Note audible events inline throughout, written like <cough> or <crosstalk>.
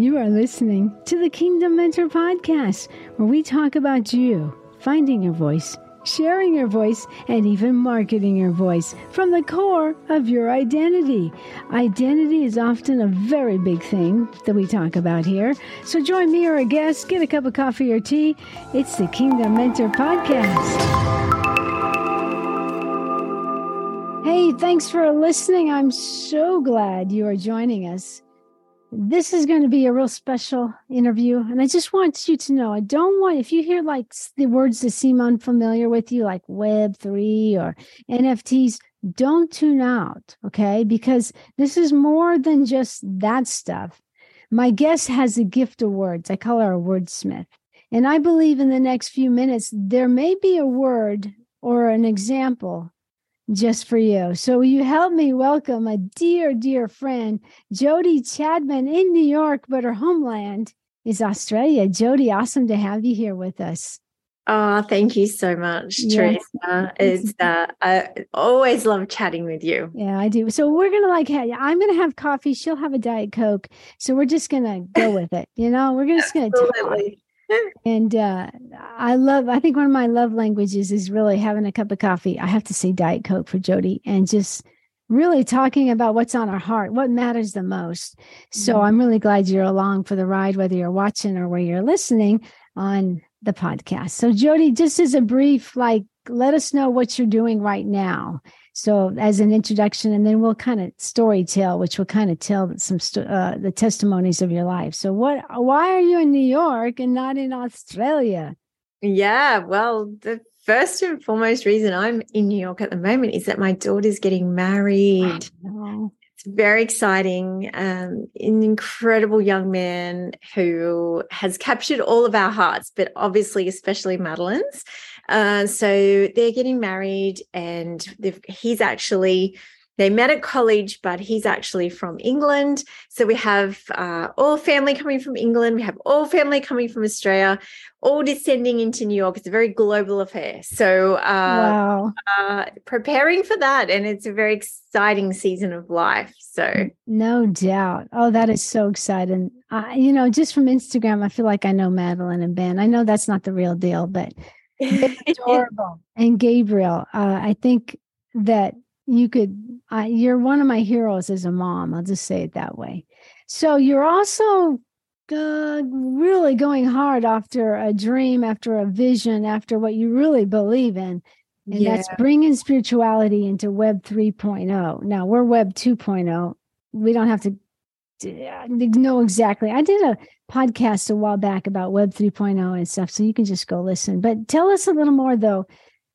You are listening to the Kingdom Mentor Podcast, where we talk about you finding your voice, sharing your voice, and even marketing your voice from the core of your identity. Identity is often a very big thing that we talk about here. So join me or a guest, get a cup of coffee or tea. It's the Kingdom Mentor Podcast. Hey, thanks for listening. I'm so glad you are joining us. This is going to be a real special interview. And I just want you to know I don't want, if you hear like the words that seem unfamiliar with you, like Web3 or NFTs, don't tune out, okay? Because this is more than just that stuff. My guest has a gift of words. I call her a wordsmith. And I believe in the next few minutes, there may be a word or an example just for you. So you help me welcome a dear, dear friend, Jody Chadban in New York, but her homeland is Australia. Jody, awesome to have you here with us. Oh, thank you so much, yes. Theresa. It's <laughs> uh, I always love chatting with you. Yeah, I do. So we're gonna like, hey, I'm gonna have coffee. She'll have a diet coke. So we're just gonna go with it. You know, we're just gonna talk and uh, I love, I think one of my love languages is really having a cup of coffee. I have to say Diet Coke for Jody and just really talking about what's on our heart, what matters the most. So mm-hmm. I'm really glad you're along for the ride, whether you're watching or where you're listening on the podcast. So, Jody, just as a brief, like, let us know what you're doing right now so as an introduction, and then we'll kind of story tell, which will kind of tell some uh, the testimonies of your life. So what? Why are you in New York and not in Australia? Yeah, well, the first and foremost reason I'm in New York at the moment is that my daughter's getting married. It's very exciting. Um, an incredible young man who has captured all of our hearts, but obviously, especially Madeline's. Uh, so they're getting married, and he's actually they met at college, but he's actually from England. So we have uh, all family coming from England. We have all family coming from Australia, all descending into New York. It's a very global affair. So uh, wow. uh, preparing for that, and it's a very exciting season of life. So no doubt. Oh, that is so exciting. you know, just from Instagram, I feel like I know Madeline and Ben. I know that's not the real deal, but <laughs> adorable. and Gabriel, uh, I think that you could, uh, you're one of my heroes as a mom. I'll just say it that way. So you're also uh, really going hard after a dream, after a vision, after what you really believe in. And yeah. that's bringing spirituality into Web 3.0. Now we're Web 2.0. We don't have to know exactly. I did a podcast a while back about Web 3.0 and stuff, so you can just go listen. But tell us a little more, though,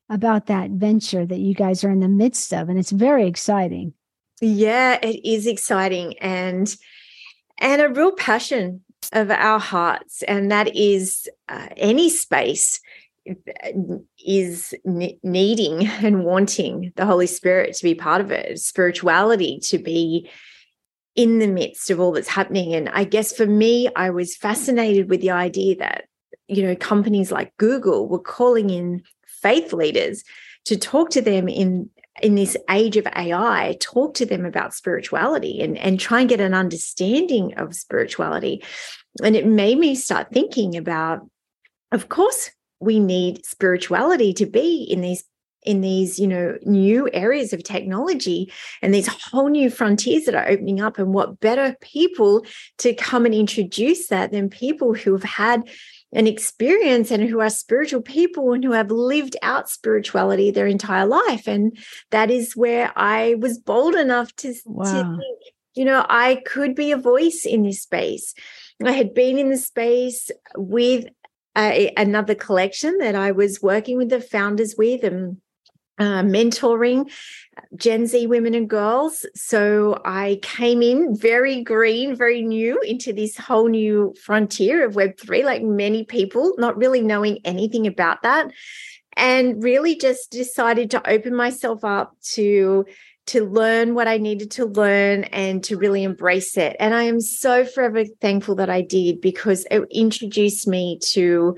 about that venture that you guys are in the midst of, and it's very exciting. Yeah, it is exciting, and and a real passion of our hearts, and that is uh, any space is needing and wanting the Holy Spirit to be part of it, spirituality to be in the midst of all that's happening. And I guess for me, I was fascinated with the idea that, you know, companies like Google were calling in faith leaders to talk to them in in this age of AI, talk to them about spirituality and, and try and get an understanding of spirituality. And it made me start thinking about, of course, we need spirituality to be in these in these you know new areas of technology and these whole new frontiers that are opening up and what better people to come and introduce that than people who have had an experience and who are spiritual people and who have lived out spirituality their entire life and that is where i was bold enough to, wow. to think you know i could be a voice in this space i had been in the space with another collection that I was working with the founders with and uh, mentoring Gen Z women and girls. So I came in very green, very new into this whole new frontier of Web3, like many people, not really knowing anything about that. And really just decided to open myself up to to learn what I needed to learn and to really embrace it. And I am so forever thankful that I did because it introduced me to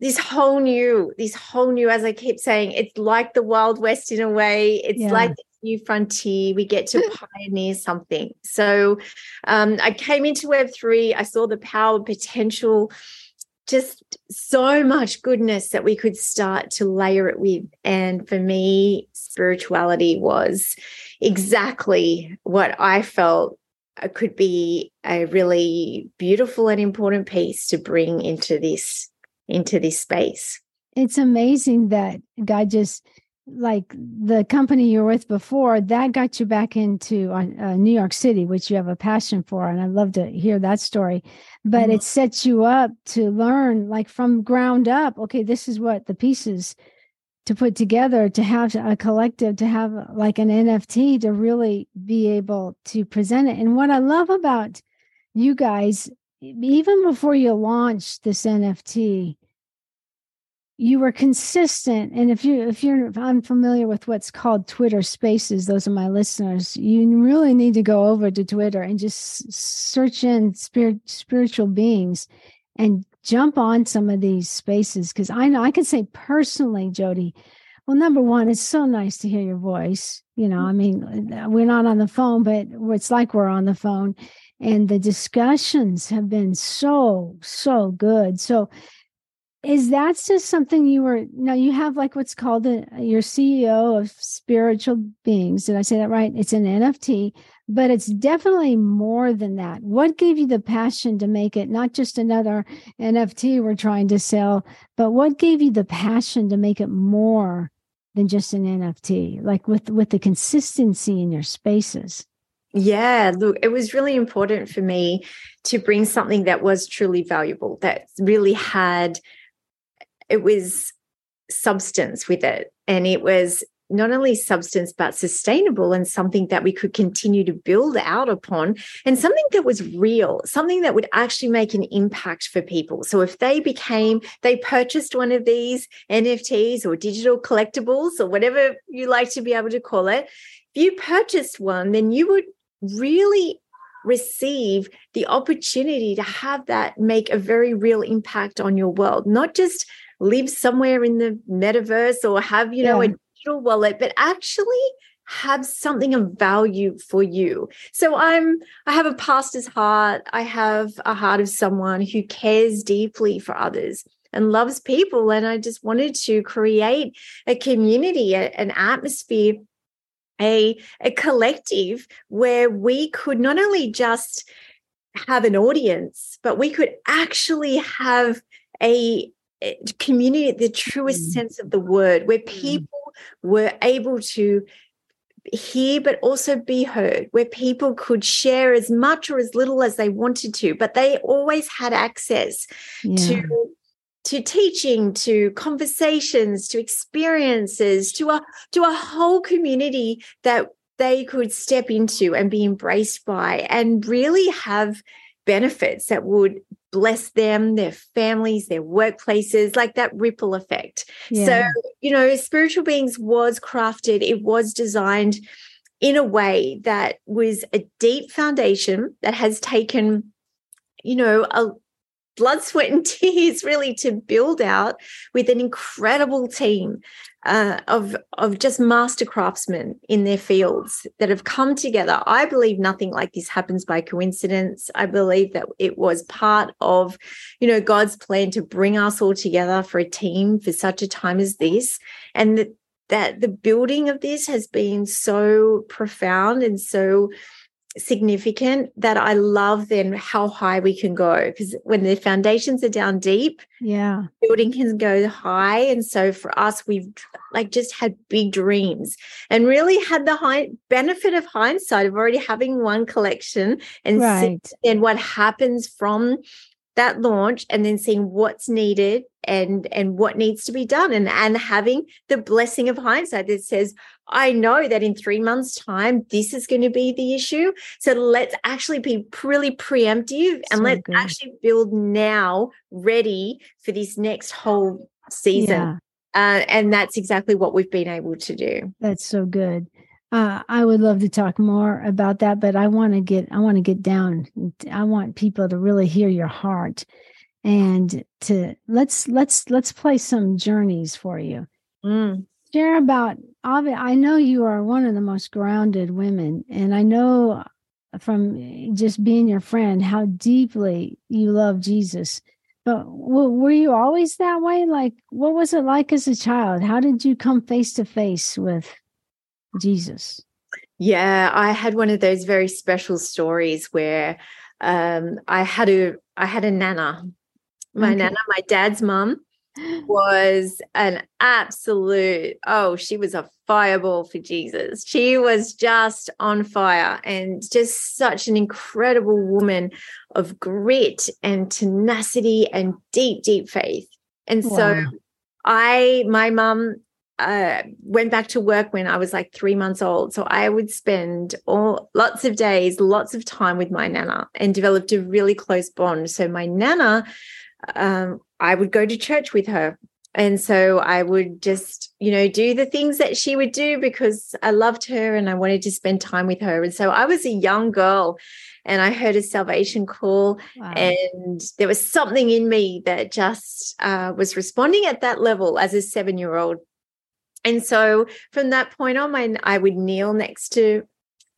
this whole new, this whole new, as I keep saying, it's like the Wild West in a way. It's yeah. like new frontier. We get to <laughs> pioneer something. So um, I came into Web3, I saw the power, potential, just so much goodness that we could start to layer it with. And for me, spirituality was exactly what I felt could be a really beautiful and important piece to bring into this into this space it's amazing that God just like the company you were with before that got you back into uh, uh, New York City, which you have a passion for, and I'd love to hear that story. But mm-hmm. it sets you up to learn, like from ground up. Okay, this is what the pieces to put together to have a collective, to have like an NFT to really be able to present it. And what I love about you guys, even before you launched this NFT, you were consistent. And if you if you're unfamiliar with what's called twitter spaces those are my listeners you really need to go over to twitter and just search in spirit spiritual beings and jump on some of these spaces. Because i know i can say personally jody well number one it's so nice to hear your voice. You know i mean we're not on the phone but it's like we're on the phone. And the discussions have been so so good. So is that just something you were now you have like what's called a, your ceo of spiritual beings. Did i say that right? It's an nft but it's definitely more than that. What gave you the passion to make it? Not just another nft we're trying to sell but what gave you the passion to make it more than just an nft like with with the consistency in your spaces? Yeah, look, it was really important for me to bring something that was truly valuable, that really had it was substance with it. And it was not only substance, but sustainable and something that we could continue to build out upon and something that was real, something that would actually make an impact for people. So if they became, they purchased one of these NFTs or digital collectibles or whatever you like to be able to call it, if you purchased one, then you would really receive the opportunity to have that make a very real impact on your world, not just live somewhere in the metaverse or have, you know, a digital wallet, but actually have something of value for you. So I'm I have a pastor's heart. I have a heart of someone who cares deeply for others and loves people and I just wanted to create a community, a, an atmosphere a, a collective where we could not only just have an audience, but we could actually have a, community the truest mm. sense of the word where mm. people were able to hear but also be heard where people could share as much or as little as they wanted to but they always had access yeah. to to teaching to conversations to experiences to a to a whole community that they could step into and be embraced by and really have benefits that would bless them, their families, their workplaces, like that ripple effect. Yeah. So, you know, spiritual beings was crafted, it was designed in a way that was a deep foundation that has taken, you know, a blood, sweat, and <laughs> tears really to build out with an incredible team uh, of of just master craftsmen in their fields that have come together. I believe nothing like this happens by coincidence. I believe that it was part of, you know, God's plan to bring us all together for a team for such a time as this, and that that the building of this has been so profound and so significant that I love then how high we can go because when the foundations are down deep, yeah, building can go high. And so for us, we've like just had big dreams and really had the high benefit of hindsight of already having one collection and right. and what happens from that launch and then seeing what's needed and and what needs to be done and and having the blessing of hindsight that says i know that in 3 months time this is going to be the issue so let's actually be really preemptive so and let's good. actually build now ready for this next whole season yeah. uh, and that's exactly what we've been able to do that's so good uh, I would love to talk more about that, but I want to get I want to get down. I want people to really hear your heart, and to let's let's let's play some journeys for you. Mm. share about i know you are one of the most grounded women and i know from just being your friend how deeply you love jesus but were you always that way like what was it like as a child how did you come face to face with jesus yeah i had one of those very special stories where um, i had a i had a nana my okay. nana my dad's mom was an absolute oh she was a fireball for jesus she was just on fire and just such an incredible woman of grit and tenacity and deep deep faith and wow. so i my mom uh, went back to work when I was like three months old. So I would spend all lots of days, lots of time with my nana, and developed a really close bond. So my nana um, I would go to church with her. And so I would just, you know, do the things that she would do because I loved her and I wanted to spend time with her. And so I was a young girl and I heard a salvation call, wow. and there was something in me that just uh, was responding at that level as a seven year old. And so from that point on, my, I would kneel next to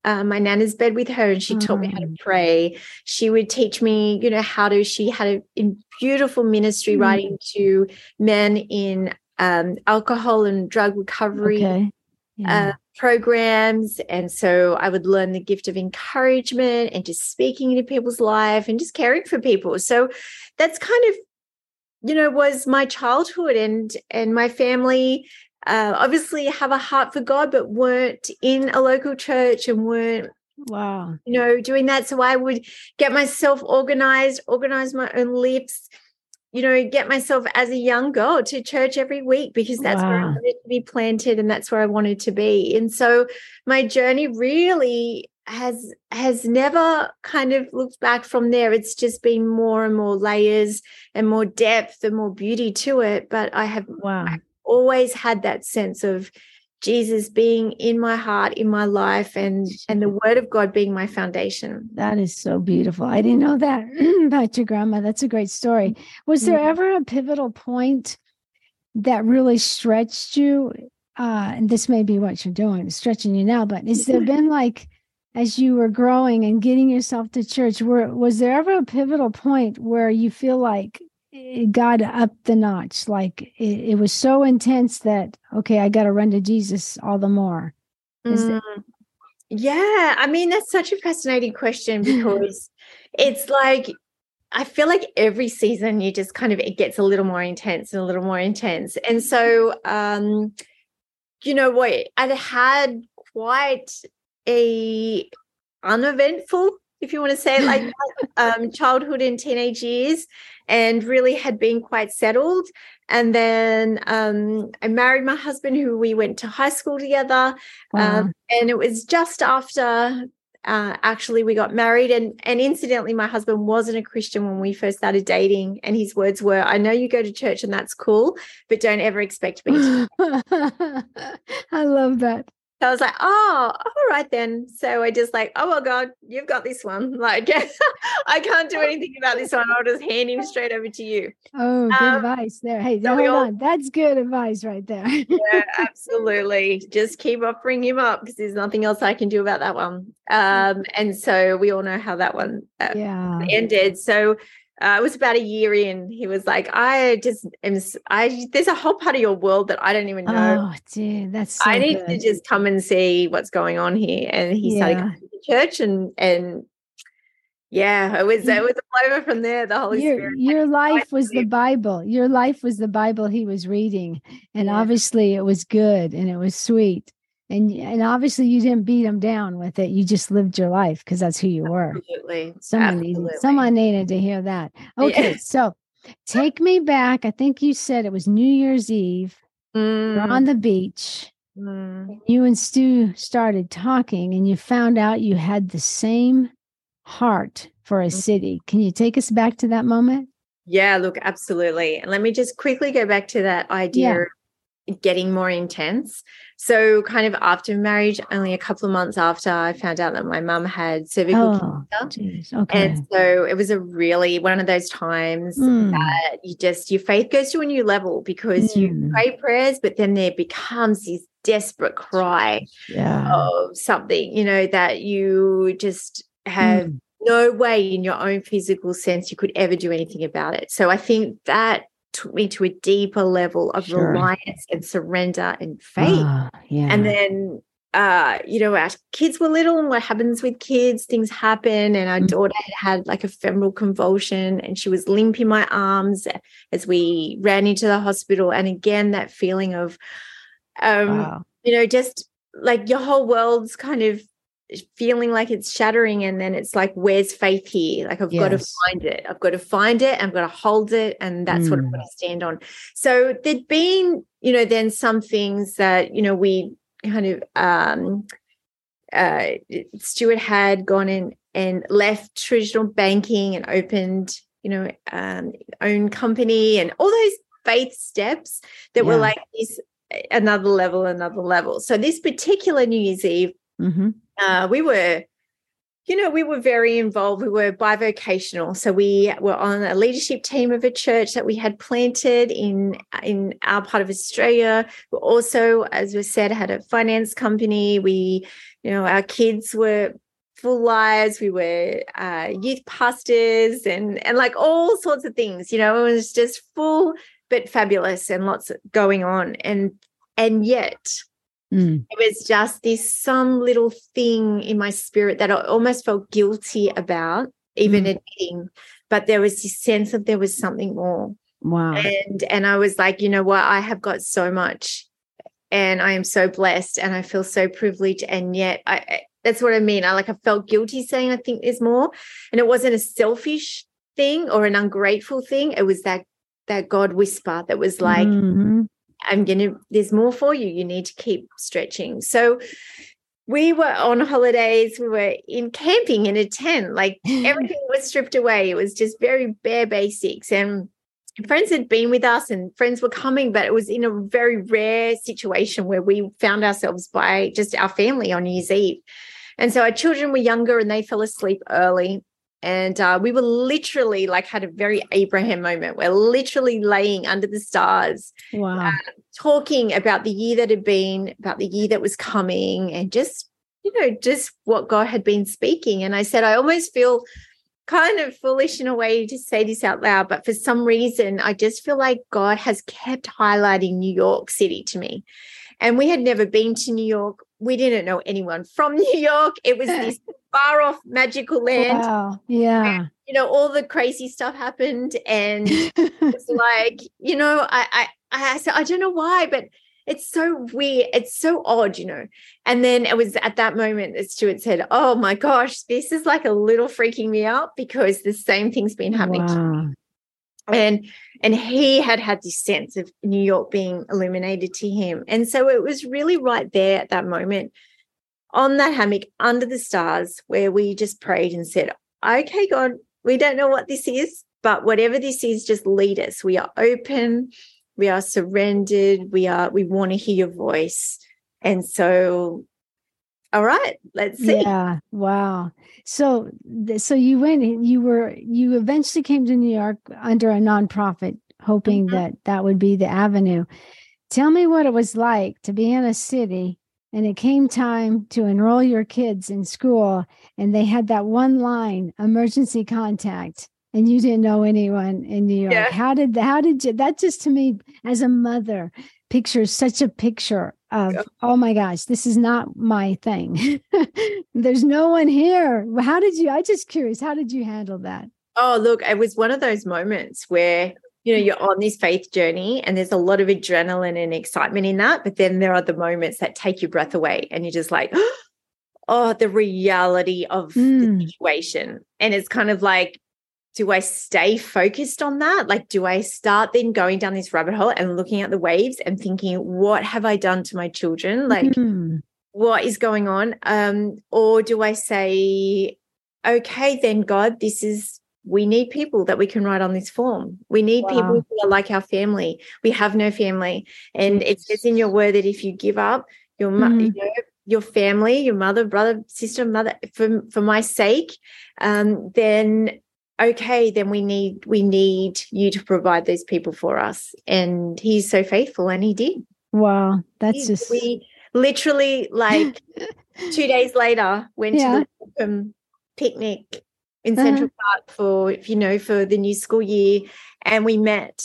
uh, my nana's bed with her and she mm. taught me how to mm. pray. She would teach me, you know, how to, she had a beautiful ministry mm. writing to men in um, alcohol and drug recovery okay. yeah. uh, programs. And so I would learn the gift of encouragement and just speaking into people's life and just caring for people. So that's kind of, you know, was my childhood and and my family uh, obviously have a heart for God, but weren't in a local church and weren't wow. you know doing that. So i would get myself organized organize my own lips you know get myself as a young girl to church every week because that's wow. where i wanted to be planted and that's where i wanted to be. And so my journey really has has never kind of looked back from there. It's just been more and more layers and more depth and more beauty to it but i have wow always had that sense of Jesus being in my heart, in my life, and and the Word of God being my foundation. That is so beautiful. I didn't know that <clears throat> about your grandma. That's a great story. Was there ever a pivotal point that really stretched you? Uh, and this may be what you're doing, stretching you now. But has there <laughs> been like, as you were growing and getting yourself to church, where was there ever a pivotal point where you feel like it got up the notch. Like it, it was so intense that okay, I got to run to Jesus all the more. Mm. yeah, I mean that's such a fascinating question <laughs> because it's like I feel like every season you just kind of it gets a little more intense and a little more intense, and so um, you know what I had quite a uneventful if you want to say it like <laughs> um, childhood and teenage years and really had been quite settled. And then um, I married my husband, who we went to high school together. Wow. Um, and it was just after uh, actually we got married. And, and incidentally, my husband wasn't a Christian when we first started dating. And his words were, I know you go to church and that's cool, but don't ever expect me to. <laughs> I love that. So I was like, oh, all right then. So I just like, oh well, God, you've got this one. <laughs> Like, <laughs> I can't do anything about this one. I'll just hand him straight over to you. Oh, good um, advice there. Hey, so hold all, on. That's good advice right there. <laughs> yeah, absolutely. Just keep offering him up because there's nothing else I can do about that one. Um, and so we all know how that one uh, yeah. ended. So uh, it was about a year in. He was like, I just am, I, there's a whole part of your world that I don't even know. Oh, dear. That's, so I need good. to just come and see what's going on here. And he yeah. started coming to church and, and yeah, it was, it was a flavor from there. The Holy your, Spirit. Your <laughs> life was the Bible. Your life was the Bible he was reading. And yeah. obviously it was good and it was sweet and and obviously you didn't beat them down with it you just lived your life because that's who you were absolutely someone absolutely. needed someone needed to hear that okay yeah. so take me back i think you said it was new year's eve mm. you're on the beach mm. you and stu started talking and you found out you had the same heart for a mm. city can you take us back to that moment yeah look absolutely and let me just quickly go back to that idea yeah getting more intense. So, kind of after marriage, only a couple of months after, I found out that my mum had cervical Oh, cancer. geez. Okay. And so it was a really one of those times Mm. that you just your faith goes to a new level because you Mm. pray prayers, but then there becomes this desperate cry yeah. of something, you know, that you just have Mm. no way in your own physical sense you could ever do anything about it. So I think that took me to a deeper level of Sure. reliance and surrender and faith. Ah, yeah. And then uh, you know, our kids were little, and what happens with kids, things happen. And our Mm. daughter had had like a febrile convulsion, and she was limp in my arms as we ran into the hospital. And again, that feeling of, um, wow. you know, just like your whole world's kind of feeling like it's shattering and then it's like where's faith here? Like i've got to find it. I've got to find it i've got to hold it and that's what i'm Mm. going to stand on. So there'd been you know then some things that you know we kind of um uh stuart had gone in and left traditional banking and opened you know um own company and all those faith steps that were like this another level another level. So this particular new year's eve hmm uh, we were, you know, we were very involved. We were bivocational, so we were on a leadership team of a church that we had planted in in our part of Australia. We also, as we said, had a finance company. We, you know, our kids were full lives. We were uh, youth pastors and and like all sorts of things. You know, it was just full but fabulous and lots going on. And and yet Mm. it was just this some little thing in my spirit that I almost felt guilty about even Mm. admitting but there was this sense of there was something more Wow. and and I was like you know what I have got so much and I am so blessed and I feel so privileged and yet I that's what I mean I like I felt guilty saying I think there's more and it wasn't a selfish thing or an ungrateful thing it was that that God whisper that was like Mhm. I'm going to, there's more for you. You need to keep stretching. So we were on holidays. We were in camping in a tent, like <laughs> everything was stripped away. It was just very bare basics. And friends had been with us and friends were coming, but it was in a very rare situation where we found ourselves by just our family on New Year's Eve. And so our children were younger and they fell asleep early. And uh, we were literally like had a very Abraham moment. We're literally laying under the stars wow. talking about the year that had been, about the year that was coming, and just, you know, just what God had been speaking. And I said, I almost feel kind of foolish in a way to say this out loud, but for some reason, I just feel like God has kept highlighting New York City to me. And we had never been to New York. We didn't know anyone from <laughs> New York. It was this <laughs> far off magical land. Wow. Yeah. You know, all the crazy stuff happened. And <laughs> it's like you know I, I i said i don't know why but it's so weird it's so odd you know and then it was at that moment that stuart said oh my gosh this is like a little freaking me out because the same thing's been happening to me." wow. And and he had had this sense of new york being illuminated to him. And so it was really right there at that moment on that hammock under the stars where we just prayed and said okay god we don't know what this is but whatever this is just lead us. We are open. We are surrendered. We are we want to hear your voice. And so all right let's see Yeah. Wow. So, so you went. You were. You eventually came to New York under a nonprofit, hoping Mhm. that that would be the avenue. Tell me what it was like to be in a city, and it came time to enroll your kids in school, and they had that one line, emergency contact, and you didn't know anyone in New York. Yeah. How did how did you? That just to me, as a mother, pictures such a picture of Yeah. oh my gosh this is not my thing <laughs> there's no one here how did you i just curious how did you handle that Oh, look, it was one of those moments where, you know, you're on this faith journey and there's a lot of adrenaline and excitement in that. But then there are the moments that take your breath away and you're just like, <gasps> oh, the reality of the Mm. situation. And it's kind of like, do I stay focused on that? Like, do I start then going down this rabbit hole and looking at the waves and thinking, what have I done to my children? Like, Mm. what is going on? Um, or do I say, okay, then God, this is we need people that we can write on this form. We need wow. people who are like our family. We have no family. And it says in your word that if you give up your, mm. you know, your family, your mother, brother, sister, mother, for, for my sake, um, then okay, then we need we need you to provide those people for us. And he's so faithful and he did. Wow. That's just we literally like <laughs> two days later went yeah. to the um, picnic in uh-huh. Central. Park for if you know for the new school year, and we met.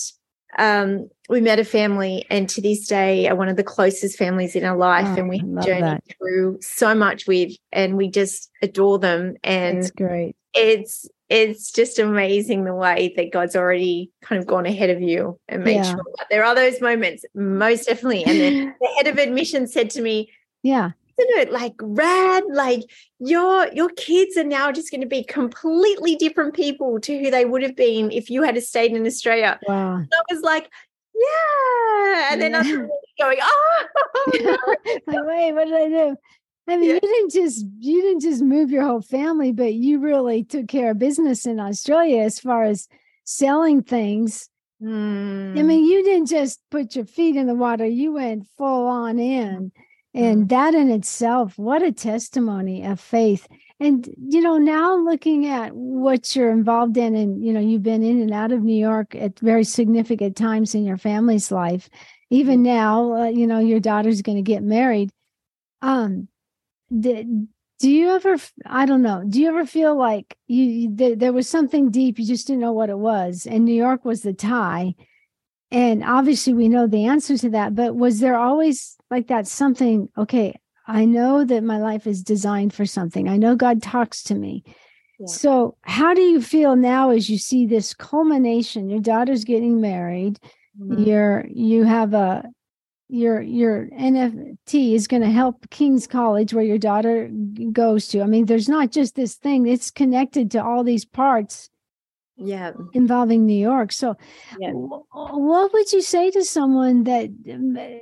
Um, we met a family, and to this day, are one of the closest families in our life, oh, and we journeyed that. through so much with, and we just adore them. And it's great. It's it's just amazing the way that God's already kind of gone ahead of you and made yeah. sure that there are those moments, most definitely. And then <laughs> the head of admission said to me, "Yeah, isn't it like rad? Like your your kids are now just going to be completely different people to who they would have been if you had stayed in Australia. Wow. So I was like, yeah. And yeah. then I'm going, oh, <laughs> <laughs> like, wait, what did I do? I mean, yeah. you didn't just you didn't just move your whole family, but you really took care of business in Australia as far as selling things. Mm. I mean, you didn't just put your feet in the water; you went full on in. And mm. that in itself, what a testimony of faith. And, you know, now looking at what you're involved in, and, you know, you've been in and out of New York at very significant times in your family's life. Even mm. now, uh, you know, your daughter's going to get married. Um, did, do you ever, I don't know, do you ever feel like you, th- there was something deep, you just didn't know what it was? And New York was the tie. And obviously, we know the answer to that. But was there always like that something? Okay, I know that my life is designed for something. I know God talks to me. Yeah. So, how do you feel now as you see this culmination? Your daughter's getting married. Mm-hmm. You're you have a your your NFT is going to help King's College where your daughter goes to. I mean, there's not just this thing; it's connected to all these parts yeah involving new york so yeah. what would you say to someone that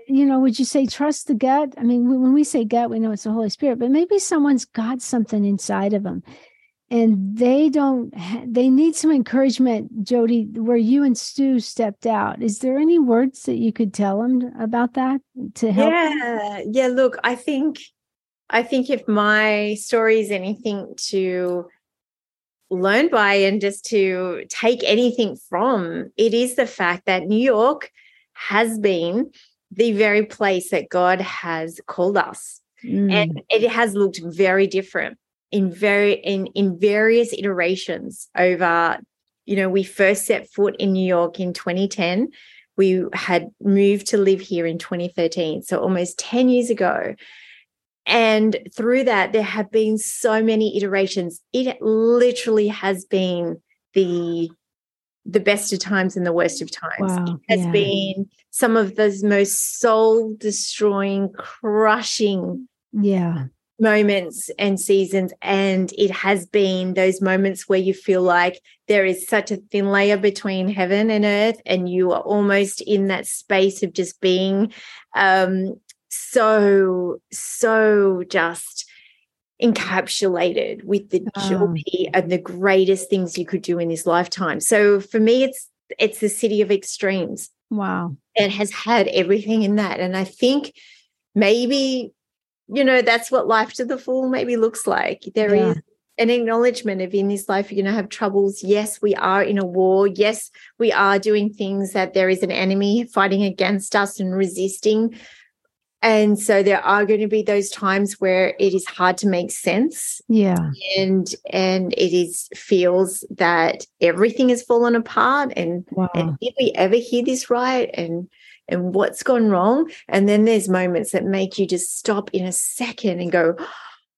you know would you say trust the gut i mean when we say gut we know it's the holy spirit but maybe someone's got something inside of them and they don't they need some encouragement jody where you and stu stepped out is there any words that you could tell them about that to help yeah them? yeah look i think i think if my story is anything to learn by and just to take anything from, it is the fact that New York has been the very place that God has called us. Mm. And it has looked very different in very in in various iterations over you know we first set foot in New York in 2010 we had moved to live here in 2013 so almost 10 years ago and through that, there have been so many iterations. It literally has been the the best of times and the worst of times. Wow, it has yeah. been some of those most soul destroying, crushing yeah moments and seasons and it has been those moments where you feel like there is such a thin layer between heaven and earth and you are almost in that space of just being um so, so just encapsulated with the oh. joy and the greatest things you could do in this lifetime. So for me, it's it's the city of extremes. Wow. It has had everything in that. And I think maybe, you know, that's what life to the full maybe looks like. There yeah. is an acknowledgement of in this life you're going to have troubles yes we are in a war yes we are doing things that there is an enemy fighting against us and resisting and so there are going to be those times where it is hard to make sense. Yeah. And and it is feels that everything has fallen apart and, wow. and did we ever hear this right? And and what's gone wrong? And then there's moments that make you just stop in a second and go,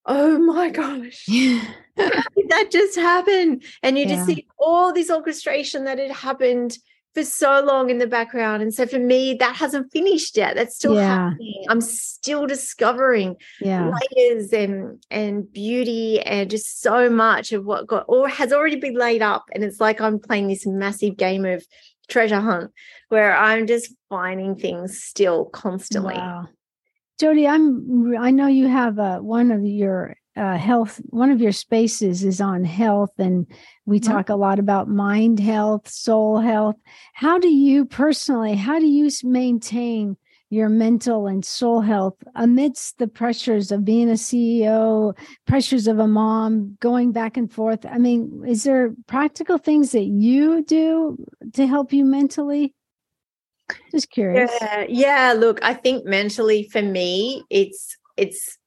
oh my gosh. <laughs> <laughs> that just happened? And you yeah. just see all this orchestration that had happened for so long in the background. And so for me, that hasn't finished yet. That's still yeah. happening. I'm still discovering yeah. layers and and beauty and just so much of what got or has already been laid up. And it's like I'm playing this massive game of treasure hunt where I'm just finding things still constantly. Wow. Jody, I'm I know you have uh, one of your uh, health. One of your spaces is on health, and we mm-hmm. talk a lot about mind health, soul health. How do you personally? How do you maintain your mental and soul health amidst the pressures of being a CEO, pressures of a mom, going back and forth? I mean, is there practical things that you do to help you mentally? Just curious. Yeah, yeah. Look, I think mentally for me, it's it's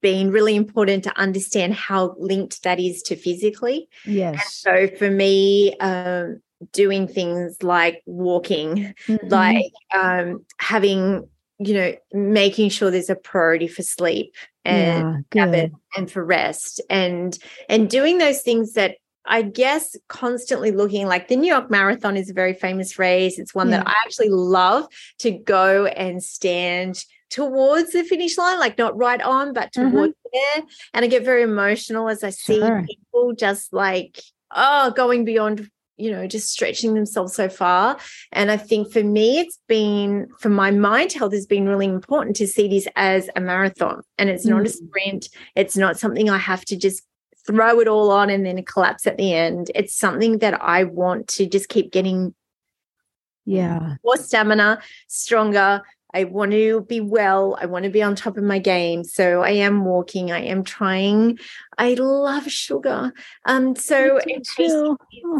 been really important to understand how linked that is to physically. Yes. And so for me, um, doing things like walking, mm-hmm. like um, having, you know, making sure there's a priority for sleep and yeah, and for rest and and doing those things that I guess constantly looking like the New York Marathon is a very famous race. It's one yeah. that I actually love to go and stand towards the finish line, like not right on, but mm-hmm. towards mm-hmm. there. And I get very emotional as I see sure. people just like, oh, going beyond you know, just stretching themselves so far. And I think for me, it's been, for my mind health, has been really important to see this as a marathon and it's mm. not a mm. sprint. It's not something I have to just throw it all on and then collapse at the end. It's something that I want to just keep getting yeah more stamina, stronger, I want to be well. I want to be on top of my game. So I am walking. I am trying. I love sugar. Um, so and,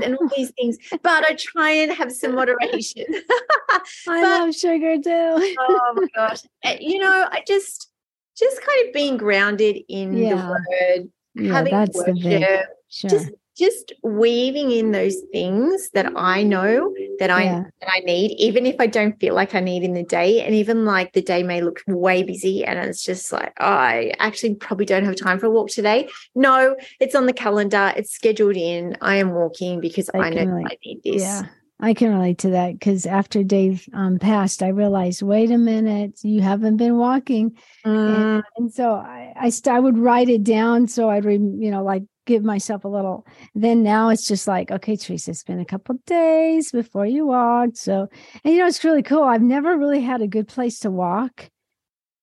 and all these things, <laughs> but I try and have some moderation. <laughs> I but, love sugar too. oh my <laughs> gosh. Eh, you know, I just just kind of being grounded in yeah. the word, yeah, having that's worship, the sure. just just weaving in those things that I know that I yeah. that I need, even if I don't feel like I need in the day, and even like the day may look way busy, and it's just like oh, I actually probably don't have time for a walk today. No, it's on the calendar, it's scheduled in. I am walking because I, I know. I need this. Yeah. I can relate to that because after Dave um, passed, I realized, wait a minute, you haven't been walking, mm. and, and, so I, I, st- I would write it down so I'd, re- you know, like give myself a little. Then now it's just like, okay, Theresa, it's been a couple days before you walked. So, and you know, it's really cool. I've never really had a good place to walk,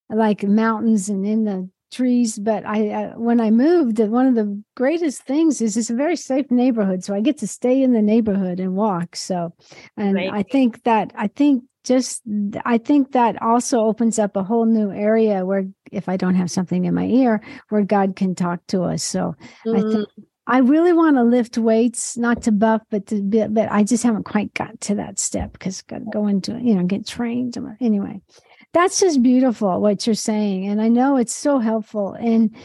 like mountains and in the trees. But I, uh, when I moved, one of the greatest things is it's a very safe neighborhood. So I get to stay in the neighborhood and walk. So, and I think that, I think just i think that also opens up a whole new area where if i don't have something in my ear where god can talk to us so mm. i think mm. i really want to lift weights not to buff but to be, but i just haven't quite got to that step because got to go into you know get trained anyway that's just beautiful what you're saying and i know it's so helpful and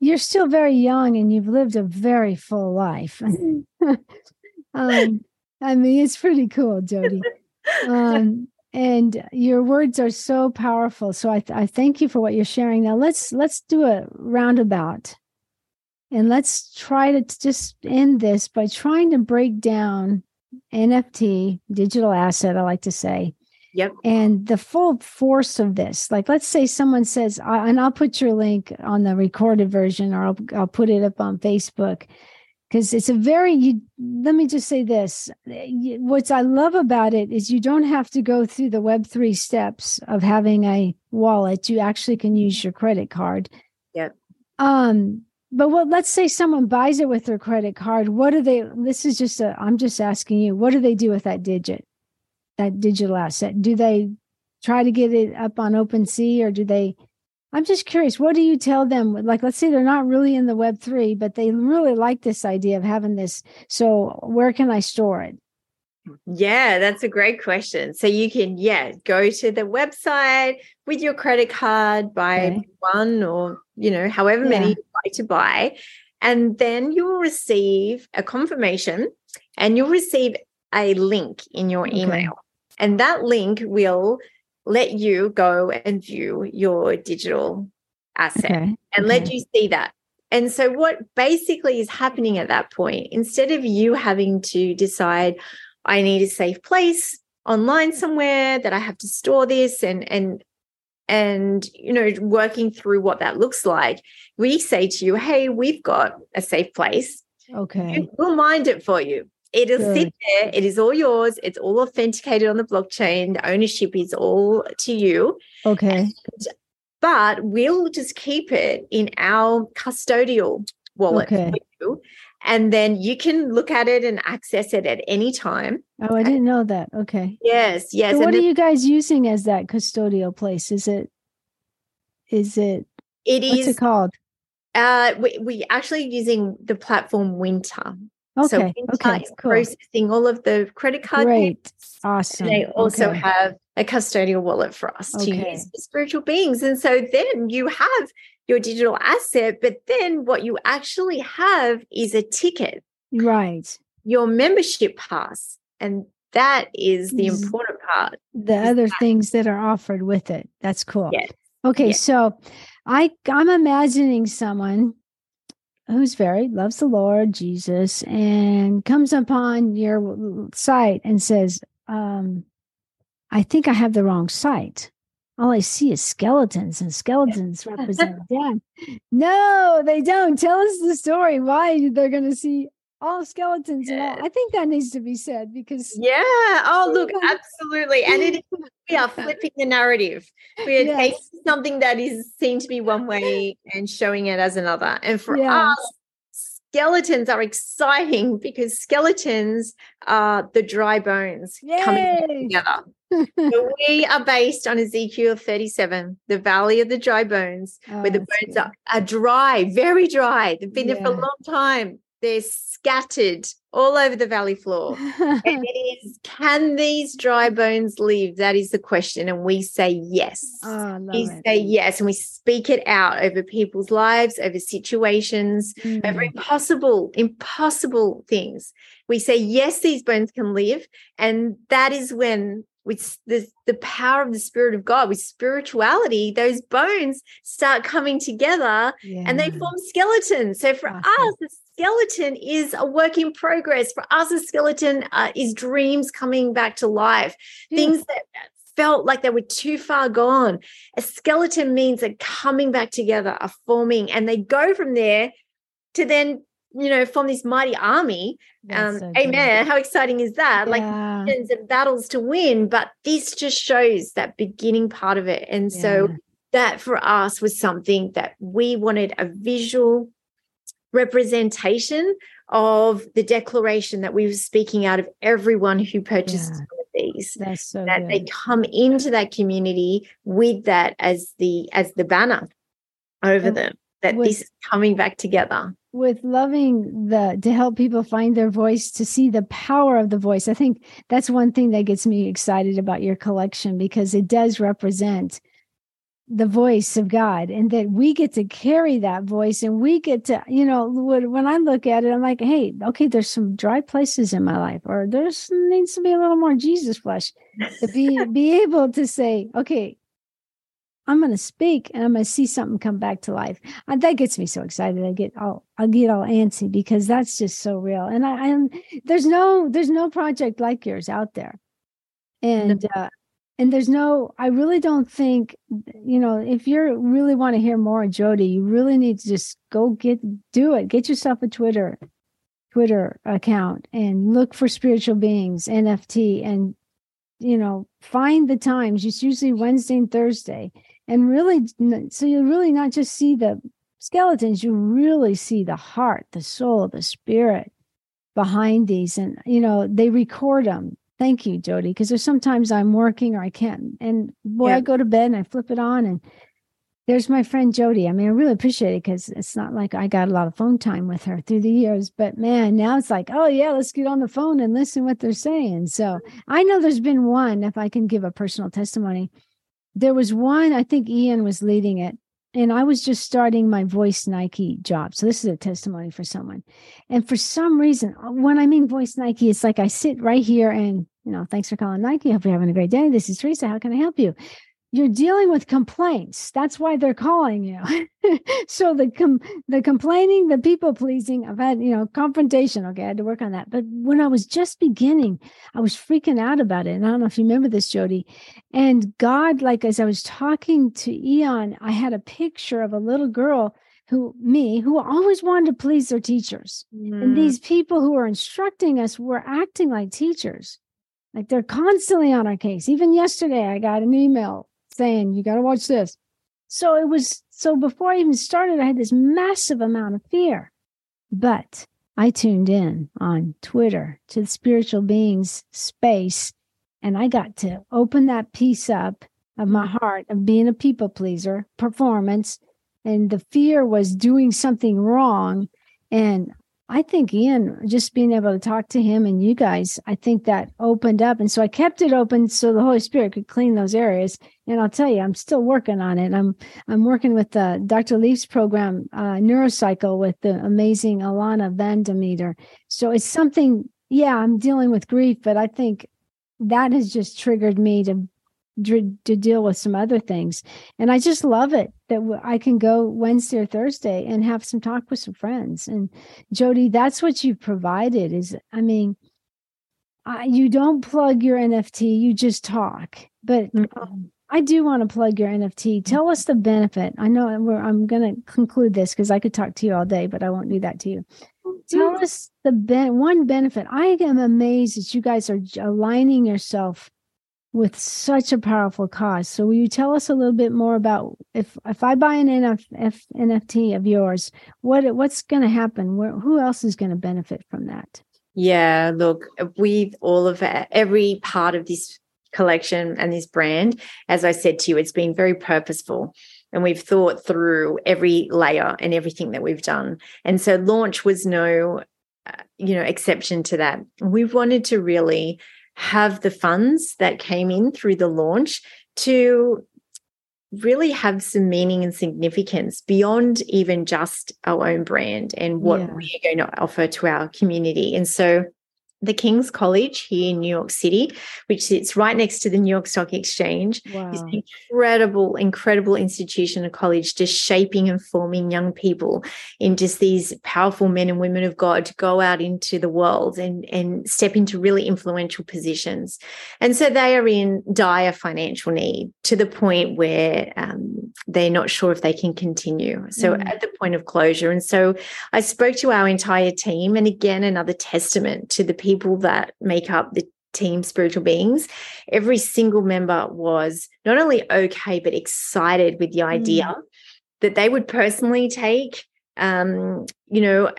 you're still very young and you've lived a very full life <laughs> um, i mean it's pretty cool jody um, and your words are so powerful. So I, th- I thank you for what you're sharing. Now let's let's do a roundabout, and let's try to just end this by trying to break down NFT, digital asset. I like to say. Yep. And the full force of this, like, let's say someone says, and I'll put your link on the recorded version, or I'll, I'll put it up on Facebook. Because it's a very you let me just say this what i love about it is you don't have to go through the web 3 steps of having a wallet. You actually can use your credit card. Yep. Um but what let's say someone buys it with their credit card what do they this is just a i'm just asking you what do they do with that digit that digital asset do they try to get it up on OpenSea or do they I'm just curious, what do you tell them? Like, let's say they're not really in the Web3, but they really like this idea of having this. So, where can I store it? Yeah, that's a great question. So, you can, yeah, go to the website with your credit card, buy okay. one or, you know, however many yeah. you like to buy. And then you will receive a confirmation and you'll receive a link in your okay. And that link will let you go and view your digital asset okay. and okay. let you see that. And so, what basically is happening at that point, instead of you having to decide, I need a safe place online somewhere that I have to store this and, and, and you know working through what that looks like we say to you hey we've got a safe place okay we'll mind it for you It'll Good. sit there. It is all yours. It's all authenticated on the blockchain. The ownership is all to you. Okay. And but we'll just keep it in our custodial wallet. Okay. And then you can look at it and access it at any time. Oh, I didn't know that. Okay. Yes, yes. So and what are then you guys using as that custodial place? Is it is it it what's is it called? uh we we actually using the platform Winter. Okay. So Winter okay. is Cool. processing all of the credit card Great. payments. Awesome. And they also Okay. have a custodial wallet for us to Okay. use for spiritual beings. And so then you have your digital asset, but then what you actually have is a ticket, right. your membership pass. And that is the important part. The other things that are offered with it. That's cool. Yes. Okay, Yes. so I I'm imagining someone who's very loves the Lord Jesus and comes upon your site and says, um, "I think I have the wrong site. All I see is skeletons, and skeletons <laughs> represent death." No, they don't. Tell us the story. Why they're going to see all skeletons and all? I think that needs to be said because Yeah. Oh, look, absolutely. And it is, we are <laughs> flipping the narrative. We are Yes. taking something that is seen to be one way and showing it as another. And for Yeah. us, skeletons are exciting because skeletons are the dry bones coming together. So <laughs> we are based on Ezekiel 37, the valley of the dry bones, where oh, the Oh, bones are, are dry, very dry. They've been there for a long time. They're scattered all over the valley floor. <laughs> It is, can these dry bones live? That is the question. And we say yes. Oh, we it. say yes. And we speak it out over people's lives, over situations, over Mm. impossible, impossible things. We say, yes, these bones can live. And that is when with the, the power of the spirit of God, with spirituality, those bones start coming together and they form skeletons. So for Awesome. us, skeleton is a work in progress. For us, a skeleton uh, is dreams coming back to life, Yeah. things that felt like they were too far gone. A skeleton means they're coming back together, are forming, and they go from there to then, you know, form this mighty army. Um, so amen. How exciting is that? Like Yeah. missions and battles to win, but this just shows that beginning part of it. And so that for us was something that we wanted a visual representation of the declaration that we were speaking out of everyone who purchased Yeah. these. That's so that they come into that community with that as the as the banner over And them that with- this is coming back together. With loving the to help people find their voice to see the power of the voice i think that's one thing that gets me excited about your collection because it does represent the voice of god and that we get to carry that voice and we get to you know when i look at it i'm like hey okay there's some dry places in my life or there's needs to be a little more jesus flesh to be <laughs> be able to say okay i'm going to speak and i'm going to see something come back to life. And that gets me so excited. I get all i get all antsy because that's just so real. And i and there's no there's no project like yours out there. And uh and there's no i really don't think you know if you really want to hear more jody you really need to just go get do it. Get yourself a twitter twitter account and look for spiritual beings nft and you know find the times. It's usually wednesday and thursday. And really so you really not just see the skeletons you really see the heart the soul the spirit behind these. And you know they record them thank you jody because there's sometimes i'm working or i can't and boy Yeah. i go to bed and i flip it on and there's my friend jody i mean i really appreciate it because it's not like i got a lot of phone time with her through the years but man now it's like oh yeah let's get on the phone and listen what they're saying so i know there's been one if i can give a personal testimony there was one i think ian was leading it and I was just starting my voice Nike job. So this is a testimony for someone. And for some reason, uh, when I mean voice Nike, it's like I sit right here and, you know, thanks for calling Nike. Hope you're having a great day. This is Theresa. How can I help you? You're dealing with complaints. That's why they're calling you. <laughs> so the com- the complaining, the people pleasing, I've had, you know, confrontation. Okay, I had to work on that. But when I was just beginning, I was freaking out about it. And I don't know if you remember this, Jody. And God, like as I was talking to Eon, I had a picture of a little girl who, me, who always wanted to please their teachers. Mm. And these people who are instructing us were acting like teachers. Like they're constantly on our case. Even yesterday, I got an email saying, You got to watch this. So it was so before I even started, I had this massive amount of fear. But I tuned in on Twitter to the spiritual beings space and I got to open that piece up of my heart of being a people pleaser, performance, and the fear was doing something wrong. And I think Ian, just being able to talk to him and you guys, I think that opened up. And so I kept it open so the Holy Spirit could clean those areas. And I'll tell you, I'm still working on it. I'm I'm working with the Dr. Leaf's program, uh, Neurocycle, with the amazing Alana Vandemeter. So it's something. Yeah, I'm dealing with grief, but I think that has just triggered me to to deal with some other things. And I just love it that I can go Wednesday or Thursday and have some talk with some friends. And Jody, that's what you've provided is, I mean, I, you don't plug your NFT, you just talk. But mm-hmm. I do want to plug your NFT. Tell us the benefit. I know I'm going to conclude this because I could talk to you all day, but I won't do that to you. Tell mm-hmm. us the ben- one benefit. I am amazed that you guys are aligning yourself with such a powerful cause. So will you tell us a little bit more about if if I buy an NF, NFT of yours, what what's going to happen? Where, who else is going to benefit from that? Yeah, look, with all of every part of this collection and this brand, as I said to you, it's been very purposeful. And we've thought through every layer and everything that we've done. And so launch was no, uh, you know, exception to that. We wanted to really have the funds that came in through the launch to really have some meaning and significance beyond even just our own brand and what yeah. we are going to offer to our community. And so the King's College here in New York City, which sits right next to the New York Stock Exchange, wow. is an incredible, incredible institution, a college just shaping and forming young people in just these powerful men and women of God to go out into the world and, and step into really influential positions. And so they are in dire financial need to the point where um, they're not sure if they can continue. So mm. at the point of closure. And so I spoke to our entire team, and again, another testament to the people people that make up the team spiritual beings every single member was not only okay but excited with the idea mm. that they would personally take um you know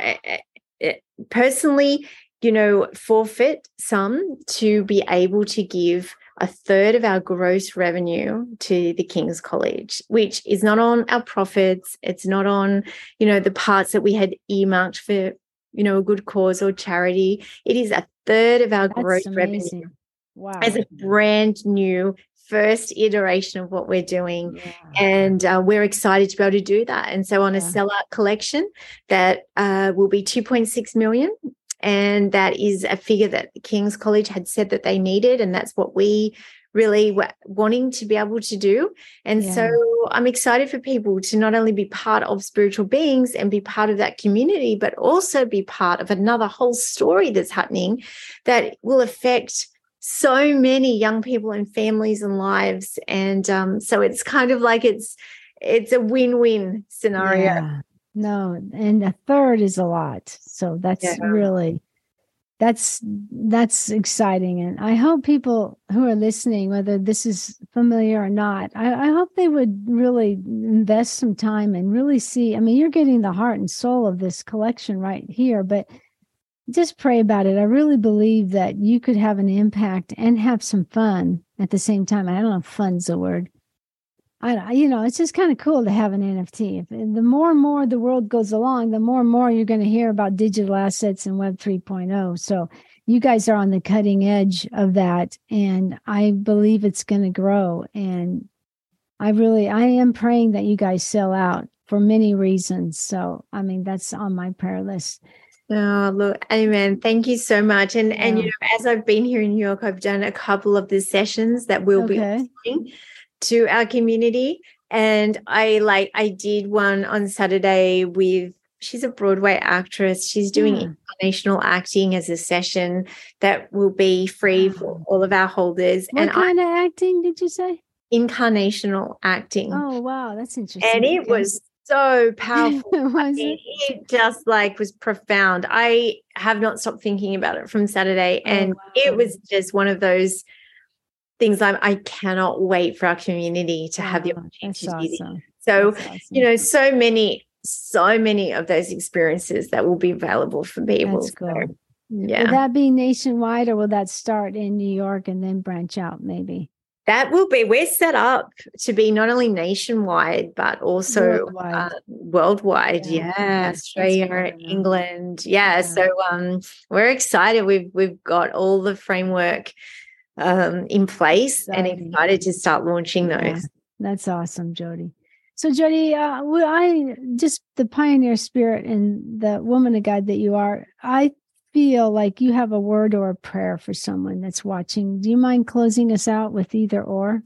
personally you know forfeit some to be able to give a third of our gross revenue to the King's College, which is not on our profits. It's not on, you know, the parts that we had earmarked for you know, a good cause or charity. It is a third of our That's gross amazing. revenue. Wow. As a brand new first iteration of what we're doing. Yeah. And uh, we're excited to be able to do that. And so on yeah. a sellout collection that uh, will be 2.6 million. And that is a figure that King's College had said that they needed. And that's what we really wanting to be able to do. And yeah. so I'm excited for people to not only be part of spiritual beings and be part of that community, but also be part of another whole story that's happening that will affect so many young people and families and lives. And um, so it's kind of like it's it's a win-win scenario. Yeah. No, and a third is a lot. So that's yeah. really that's that's exciting and i hope people who are listening whether this is familiar or not I, I, hope they would really invest some time and really see i mean you're getting the heart and soul of this collection right here but just pray about it. I really believe that you could have an impact and have some fun at the same time. I don't know if fun's a word I, you know, it's just kind of cool to have an NFT. If, the more and more the world goes along, the more and more you're going to hear about digital assets and Web 3.0. So you guys are on the cutting edge of that, and I believe it's going to grow. And I really, I am praying that you guys sell out for many reasons. So, I mean, that's on my prayer list. Oh, look, amen. Thank you so much. And yeah. and you know, as I've been here in New York, I've done a couple of the sessions that we'll okay. be to our community. And I like I did one on Saturday with she's a Broadway actress. She's doing mm. incarnational acting as a session that will be free for all of our holders. What and kind I, of acting did you say? Incarnational acting. Oh wow, that's interesting. And it was so powerful. <laughs> was it? it? just like was profound. I have not stopped thinking about it from Saturday. Oh, and oh, wow. it was just one of those things I'm, I cannot wait for our community to have the opportunity awesome. So, awesome. you know, so many, so many of those experiences that will be available for people. That's cool. So, yeah. Will that be nationwide or will that start in New York and then branch out maybe? That will be, we're set up to be not only nationwide, but also worldwide. Uh, worldwide. Yeah. yeah. Australia, England. Yeah. yeah. So um, we're excited. We've, we've got all the framework um, in place exciting. and excited to start launching those. Yeah. That's awesome, Jody. So, Jody, uh, I just the pioneer spirit and the woman of God that you are, I feel like you have a word or a prayer for someone that's watching. Do you mind closing us out with either or?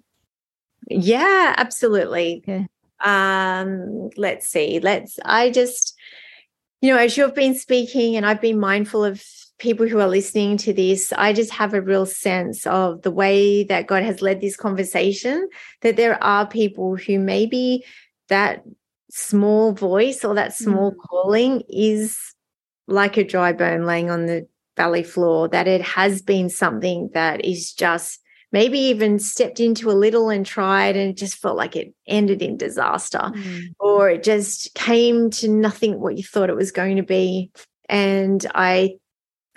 Yeah, absolutely. Okay. Um, let's see. Let's I just you know, as you've been speaking and I've been mindful of people who are listening to this, I just have a real sense of the way that God has led this conversation, that there are people who maybe that small voice or that small mm. calling is like a dry bone laying on the valley floor, that it has been something that is just maybe even stepped into a little and tried and just felt like it ended in disaster mm. or it just came to nothing what you thought it was going to be and i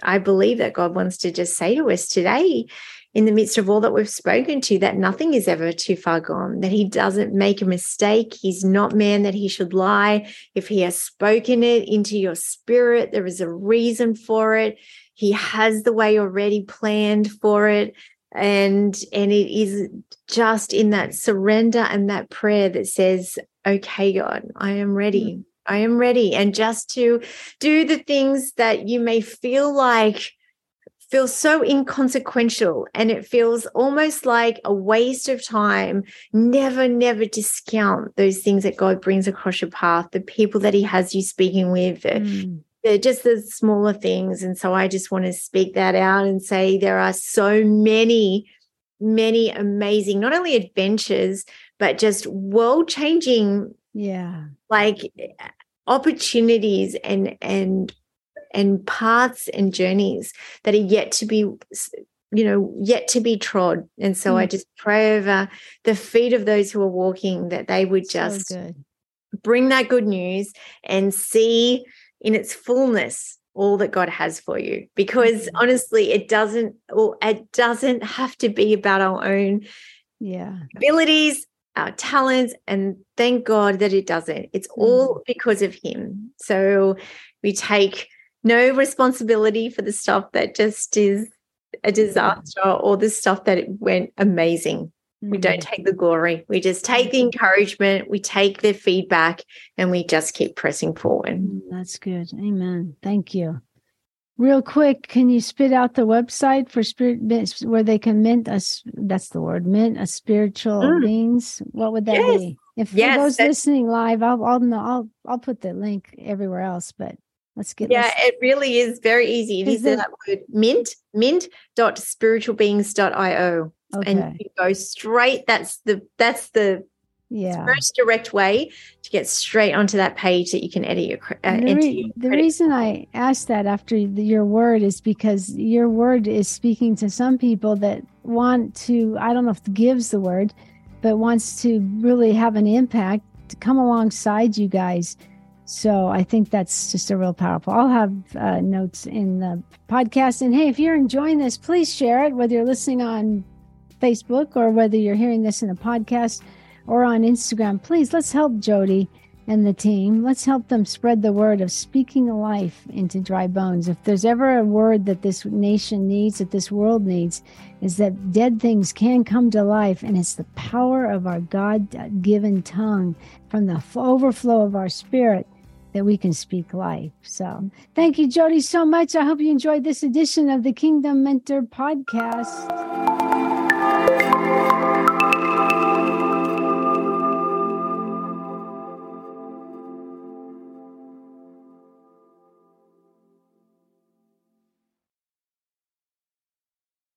i believe that god wants to just say to us today in the midst of all that we've spoken to that nothing is ever too far gone, that he doesn't make a mistake. He's not man that he should lie. If he has spoken it into your spirit, there is a reason for it. He has the way already planned for it. And and it is just in that surrender and that prayer that says, okay, God, I am ready. Mm. I am ready. And just to do the things that you may feel like feels so inconsequential and it feels almost like a waste of time. Never, never discount those things that God brings across your path, the people that He has you speaking with. Mm. They're just the smaller things. And so I just want to speak that out and say there are so many, many amazing, not only adventures, but just world changing. Yeah. Like opportunities and and and paths and journeys that are yet to be you know yet to be trod and so mm. i just pray over the feet of those who are walking that they would just so bring that good news and see in its fullness all that god has for you because mm. honestly it doesn't or it doesn't have to be about our own yeah abilities our talents and thank god that it doesn't it's mm. all because of him so we take no responsibility for the stuff that just is a disaster or the stuff that went amazing. We don't mm. take the glory. We just take the encouragement, we take the feedback, and we just keep pressing forward. Mm, that's good. Amen. Thank you. Real quick, can you spit out the website for spirit where they can mint us? That's the word, mint a spiritual mm. beings. What would that yes. be? If yes, for those listening live, I'll I'll I'll I'll put the link everywhere else, but Let's get Yeah, this. it really is very easy. It is, is that word mint, mint dot mint.spiritualbeings.io. Okay. And you go straight. That's the that's the yeah most direct way to get straight onto that page that you can edit your, uh, the, re- the reason i asked that after the, your word is because your word is speaking to some people that want to i don't know if gives the word but wants to really have an impact to come alongside you guys so I think that's just a real powerful. I'll have uh, notes in the podcast. And hey, if you're enjoying this, please share it, whether you're listening on Facebook or whether you're hearing this in a podcast or on Instagram. Please let's help Jody and the team. Let's help them spread the word of speaking life into dry bones. If there's ever a word that this nation needs, that this world needs, is that dead things can come to life. And it's the power of our God given tongue from the overflow of our spirit that we can speak life. So thank you, Jody, so much. I hope you enjoyed this edition of the Kingdom Mentor podcast.